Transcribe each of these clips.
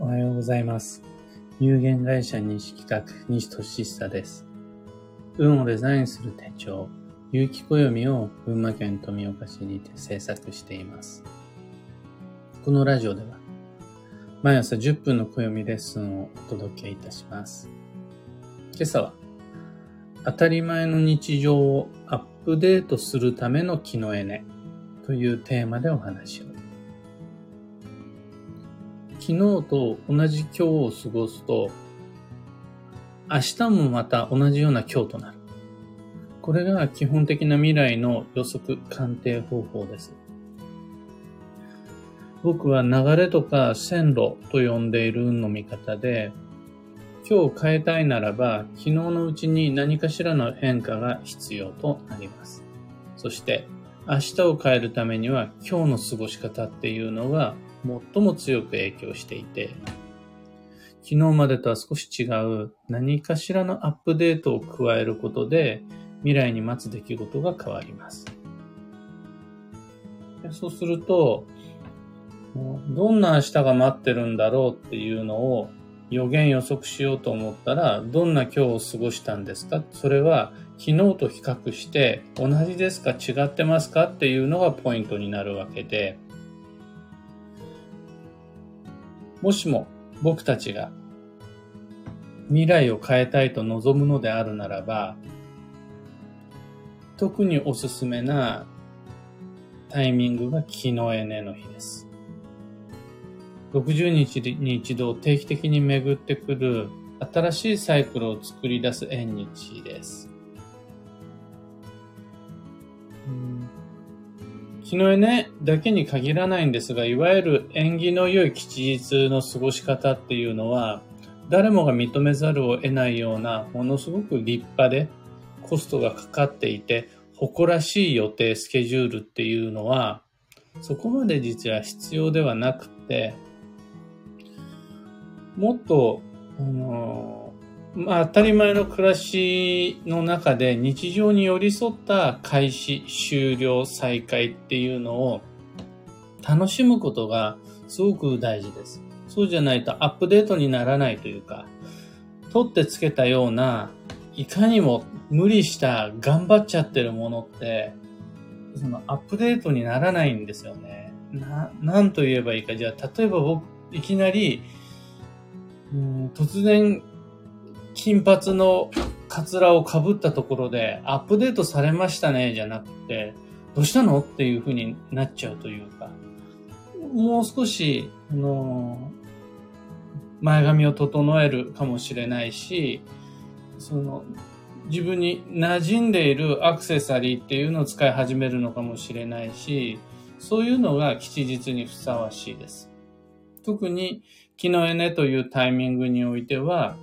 おはようございます。有限会社西企画西俊久です。運をデザインする手帳、有機暦を群馬県富岡市にて制作しています。このラジオでは、毎朝10分の暦レッスンをお届けいたします。今朝は、当たり前の日常をアップデートするための気のエネというテーマでお話を。昨日と同じ今日を過ごすと、明日もまた同じような今日となる。これが基本的な未来の予測鑑定方法です。僕は流れとか線路と呼んでいる運の見方で、今日変えたいならば、昨日のうちに何かしらの変化が必要となります。そして、明日を変えるためには今日の過ごし方っていうのが最も強く影響していて、昨日までとは少し違う何かしらのアップデートを加えることで未来に待つ出来事が変わります。そうすると、どんな明日が待ってるんだろうっていうのを予言予測しようと思ったら、どんな今日を過ごしたんですか？それは昨日と比較して同じですか？違ってますか？っていうのがポイントになるわけで、もしも僕たちが未来を変えたいと望むのであるならば、特におすすめなタイミングが気のエネの日です。60日に一度定期的に巡ってくる新しいサイクルを作り出す縁日です。日のエネだけに限らないんですが、いわゆる縁起の良い吉日の過ごし方っていうのは、誰もが認めざるを得ないような、ものすごく立派でコストがかかっていて、誇らしい予定、スケジュールっていうのは、そこまで実は必要ではなくて、もっと、あのまあ、当たり前の暮らしの中で日常に寄り添った開始、終了、再開っていうのを楽しむことがすごく大事です。そうじゃないとアップデートにならないというか、取ってつけたような、いかにも無理した頑張っちゃってるものって、そのアップデートにならないんですよね。な、なんと言えばいいか。じゃあ、例えば僕、いきなり、うん突然、金髪のカツラをかぶったところで、アップデートされましたね、じゃなくて、どうしたのっていう風になっちゃうというか、もう少し、あの、前髪を整えるかもしれないし、その、自分に馴染んでいるアクセサリーっていうのを使い始めるのかもしれないし、そういうのが吉日にふさわしいです。特に、気のエネというタイミングにおいては、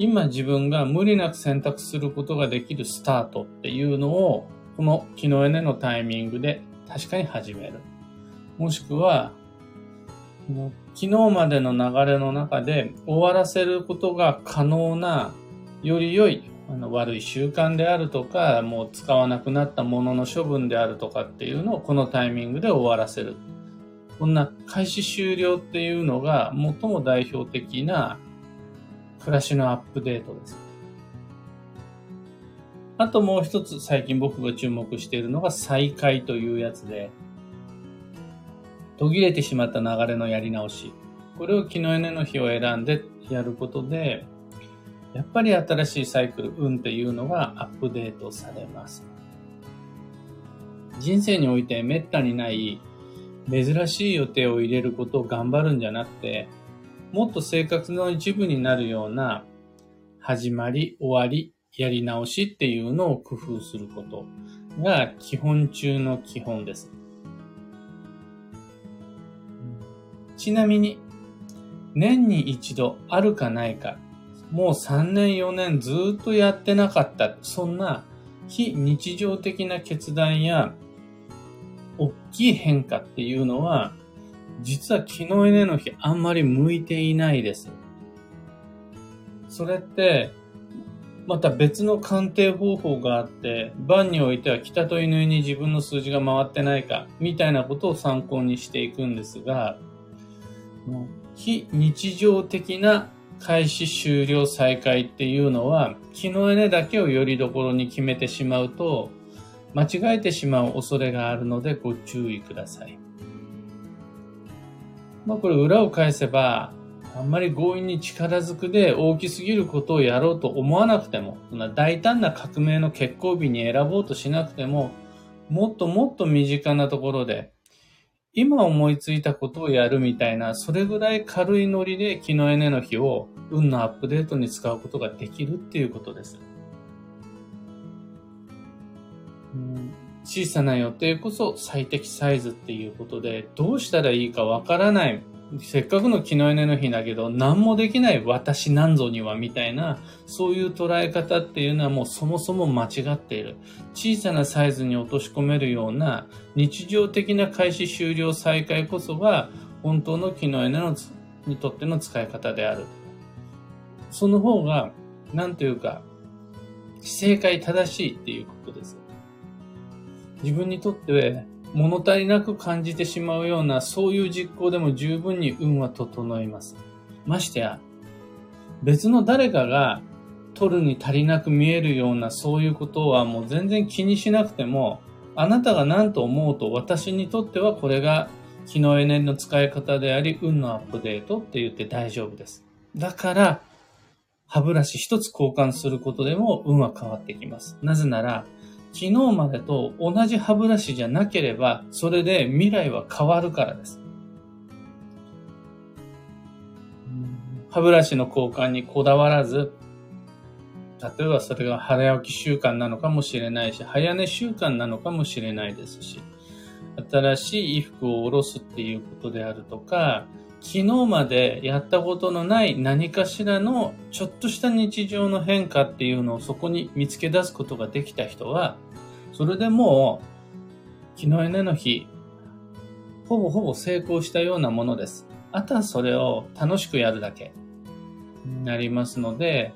今自分が無理なく選択することができるスタートっていうのを、この気のエネのタイミングで確かに始める。もしくは、昨日までの流れの中で終わらせることが可能な、より良いあの悪い習慣であるとか、もう使わなくなったものの処分であるとかっていうのをこのタイミングで終わらせる。こんな開始終了っていうのが最も代表的な暮らしのアップデートです。あともう一つ最近僕が注目しているのが再開というやつで、途切れてしまった流れのやり直し。これを昨日エの日を選んでやることで、やっぱり新しいサイクル、運っていうのがアップデートされます。人生において滅多にない珍しい予定を入れることを頑張るんじゃなくて、もっと生活の一部になるような始まり、終わり、やり直しっていうのを工夫することが基本中の基本です。ちなみに、年に一度あるかないか、もう3年4年ずっとやってなかった、そんな非日常的な決断や大きい変化っていうのは、実は昨日エネの日あんまり向いていないです。それって、また別の鑑定方法があって、番においては北と犬に自分の数字が回ってないか、みたいなことを参考にしていくんですが、非日常的な開始終了再開っていうのは、気のエネだけをよりどころに決めてしまうと、間違えてしまう恐れがあるのでご注意ください。まあこれ裏を返せば、あんまり強引に力ずくで大きすぎることをやろうと思わなくても、そんな大胆な革命の決行日に選ぼうとしなくても、もっともっと身近なところで、今思いついたことをやるみたいな、それぐらい軽いノリで気のエネの日を運のアップデートに使うことができるっていうことです。小さな予定こそ最適サイズっていうことで、どうしたらいいかわからない。せっかくの気のエネの日だけど、何もできない私なんぞにはみたいな、そういう捉え方っていうのはもうそもそも間違っている。小さなサイズに落とし込めるような日常的な開始終了再開こそが本当の気のエネのにとっての使い方である。その方が、なんというか、正解正しいっていうことです。自分にとって物足りなく感じてしまうようなそういう実行でも十分に運は整います。ましてや、別の誰かが取るに足りなく見えるようなそういうことはもう全然気にしなくても、あなたが何と思うと私にとってはこれが気のエネルの使い方であり、運のアップデートって言って大丈夫です。だから、歯ブラシ一つ交換することでも運は変わってきます。なぜなら、昨日までと同じ歯ブラシじゃなければ、それで未来は変わるからです。歯ブラシの交換にこだわらず、例えばそれが早起き習慣なのかもしれないし、早寝習慣なのかもしれないですし、新しい衣服を下ろすっていうことであるとか、昨日までやったことのない何かしらのちょっとした日常の変化っていうのをそこに見つけ出すことができた人は、それでもう、昨日エネの日、ほぼほぼ成功したようなものです。あとはそれを楽しくやるだけになりますので、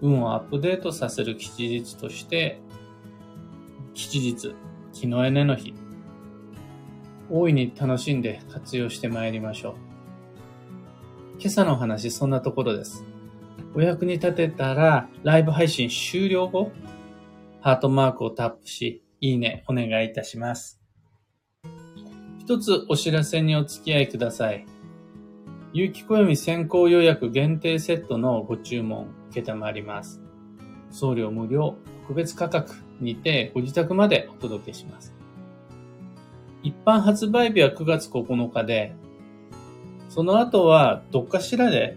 運をアップデートさせる吉日として、吉日、昨日エネの日、大いに楽しんで活用してまいりましょう。今朝の話、そんなところです。お役に立てたら、ライブ配信終了後、ハートマークをタップし、いいね、お願いいたします。一つお知らせにお付き合いください。有機暦先行予約限定セットのご注文、受けたまります。送料無料、特別価格にてご自宅までお届けします。一般発売日は9月9日で、その後はどっかしらで、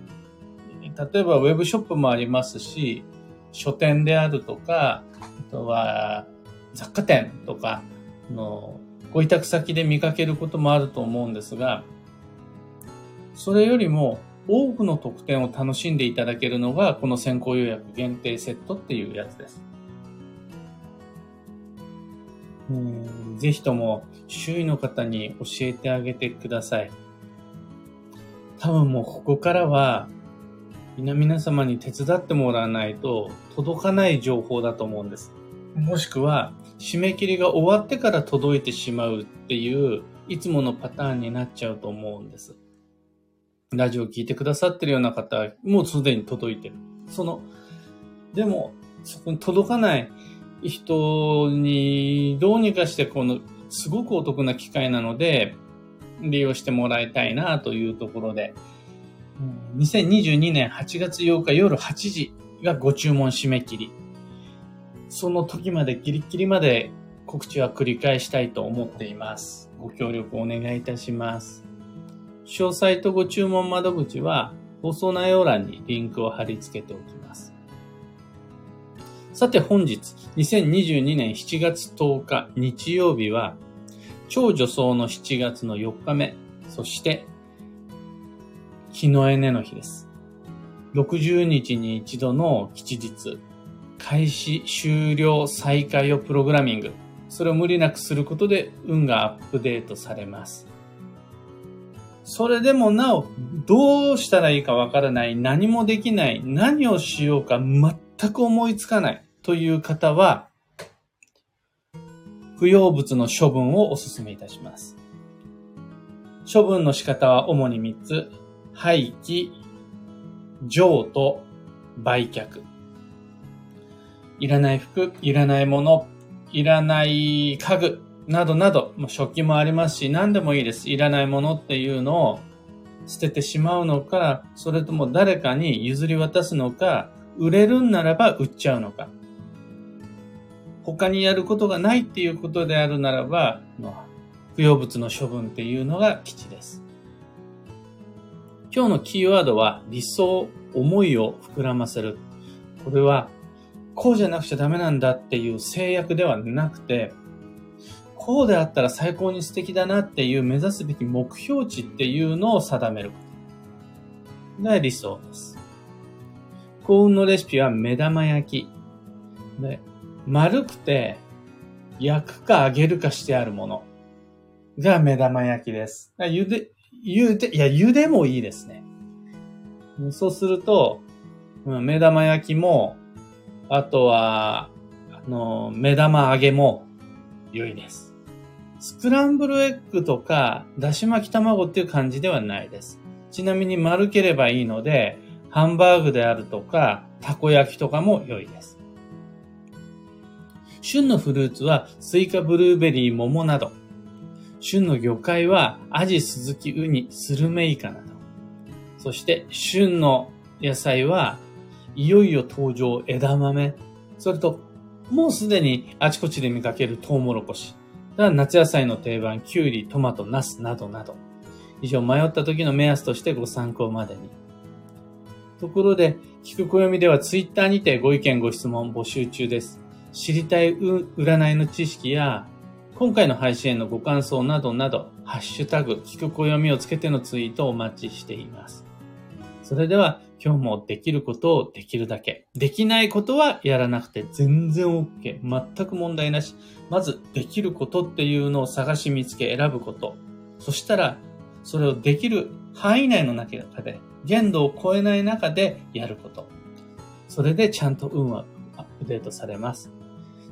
例えばウェブショップもありますし、書店であるとか、あとは雑貨店とかのご委託先で見かけることもあると思うんですが、それよりも多くの特典を楽しんでいただけるのがこの先行予約限定セットっていうやつです。うんぜひとも周囲の方に教えてあげてください。多分もうここからは、皆様に手伝ってもらわないと届かない情報だと思うんです。もしくは、締め切りが終わってから届いてしまうっていう、いつものパターンになっちゃうと思うんです。ラジオを聞いてくださってるような方は、もうすでに届いてる。その、でも、そこに届かない人にどうにかしてこの、すごくお得な機会なので、利用してもらいたいなというところで、2022年8月8日夜8時がご注文締め切り。その時までギリギリまで告知は繰り返したいと思っています。ご協力お願いいたします。詳細とご注文窓口は放送内容欄にリンクを貼り付けておきます。さて本日、2022年7月10日日曜日は超女装の7月の4日目、そして、日のエネの日です。60日に一度の吉日、開始、終了、再開をプログラミング。それを無理なくすることで運がアップデートされます。それでもなお、どうしたらいいかわからない、何もできない、何をしようか全く思いつかないという方は、不要物の処分をお勧めいたします。処分の仕方は主に3つ。廃棄、譲渡、売却。いらない服、いらないもの、いらない家具、などなど、食器もありますし、何でもいいです。いらないものっていうのを捨ててしまうのか、それとも誰かに譲り渡すのか、売れるんならば売っちゃうのか。他にやることがないっていうことであるならば、不要物の処分っていうのが基地です。今日のキーワードは理想、思いを膨らませる。これは、こうじゃなくちゃダメなんだっていう制約ではなくて、こうであったら最高に素敵だなっていう目指すべき目標値っていうのを定めることが理想です。幸運のレシピは目玉焼き。で、丸くて焼くか揚げるかしてあるものが目玉焼きです。茹で、茹で、いや、茹でもいいですね。そうすると、目玉焼きも、あとは、あの、目玉揚げも良いです。スクランブルエッグとか、だし巻き卵っていう感じではないです。ちなみに丸ければいいので、ハンバーグであるとか、たこ焼きとかも良いです。旬のフルーツはスイカ、ブルーベリー、桃など。旬の魚介はアジ、スズキ、ウニ、スルメイカなど。そして旬の野菜はいよいよ登場枝豆。それともうすでにあちこちで見かけるトウモロコシ。夏野菜の定番、キュウリ、トマト、ナスなどなど。以上、迷った時の目安としてご参考までに。ところで、聞く暦ではツイッターにてご意見ご質問募集中です。知りたい占いの知識や、今回の配信へのご感想などなど、ハッシュタグ、聞く暦をつけてのツイートをお待ちしています。それでは、今日もできることをできるだけ。できないことはやらなくて全然 OK。全く問題なし。まず、できることっていうのを探し見つけ選ぶこと。そしたら、それをできる範囲内の中で、限度を超えない中でやること。それでちゃんと運はアップデートされます。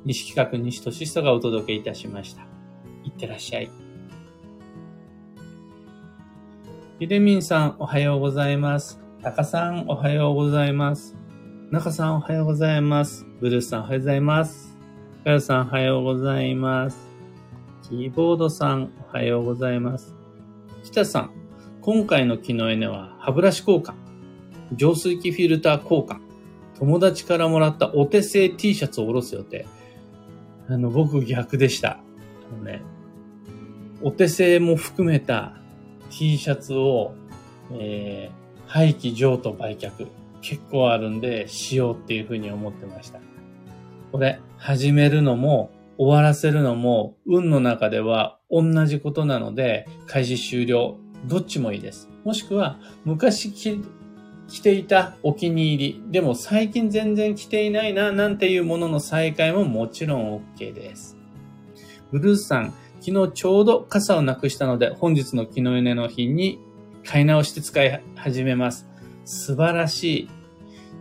西企画西俊人がお届けいたしました。いってらっしゃい。ひでみんさん、おはようございます。たかさん、おはようございます。なかさん、おはようございます。ブルースさん、おはようございます。かよさん、おはようございます。キーボードさん、おはようございます。北さん、今回の木のエネは歯ブラシ交換、浄水器フィルター交換、友達からもらったお手製 T シャツを下ろす予定。あの、僕逆でした。あのね、お手製も含めた T シャツを、えー、廃棄譲渡売却結構あるんでしようっていうふうに思ってました。これ始めるのも終わらせるのも運の中では同じことなので開始終了どっちもいいです。もしくは昔着着ていたお気に入りでも最近全然着ていないななんていうものの再開ももちろん OK です。ブルースさん昨日ちょうど傘をなくしたので本日の木の根の日に買い直して使い始めます。素晴らしい。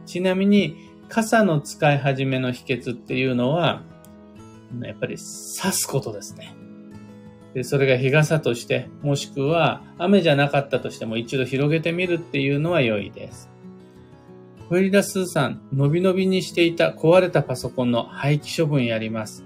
ちなみに、傘の使い始めの秘訣っていうのは、やっぱり刺すことですね。で、それが日傘として、もしくは雨じゃなかったとしても一度広げてみるっていうのは良いです。ホイリダスーさん、伸び伸びにしていた壊れたパソコンの廃棄処分やります。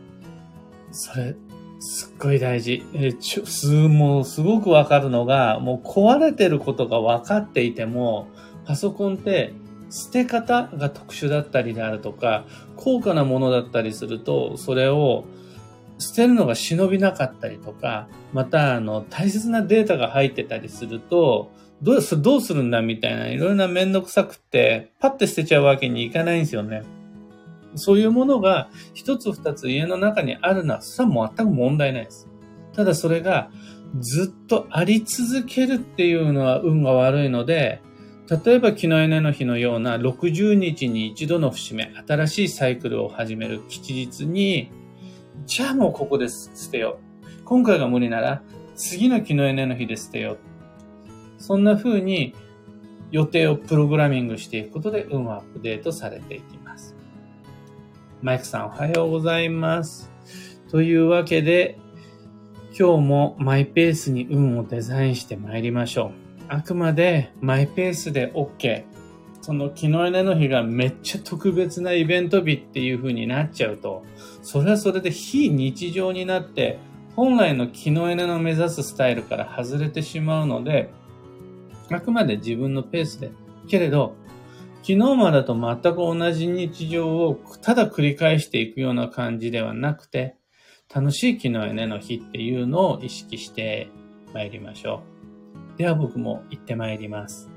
それ、すっごい大事。えちょす、もうすごくわかるのが、もう壊れてることが分かっていても、パソコンって捨て方が特殊だったりであるとか、高価なものだったりすると、それを捨てるのが忍びなかったりとか、また、あの、大切なデータが入ってたりすると、どうどうするんだみたいな、いろいろなめんどくさくって、パッて捨てちゃうわけにいかないんですよね。そういうものが一つ二つ家の中にあるのは、それは全く問題ないです。ただそれがずっとあり続けるっていうのは運が悪いので、例えば昨日エの日のような60日に一度の節目、新しいサイクルを始める吉日に、じゃあもうここで捨てよう。今回が無理なら、次の昨日エの日で捨てよう。そんな風に予定をプログラミングしていくことで運はアップデートされていきます。マイクさんおはようございます。というわけで、今日もマイペースに運をデザインして参りましょう。あくまでマイペースで OK。その昨日のの日がめっちゃ特別なイベント日っていう風になっちゃうと、それはそれで非日常になって、本来の昨日の目指すスタイルから外れてしまうので、あくまで自分のペースで。けれど、昨日までと全く同じ日常をただ繰り返していくような感じではなくて、楽しい昨日の日っていうのを意識して参りましょう。では僕も行って参ります。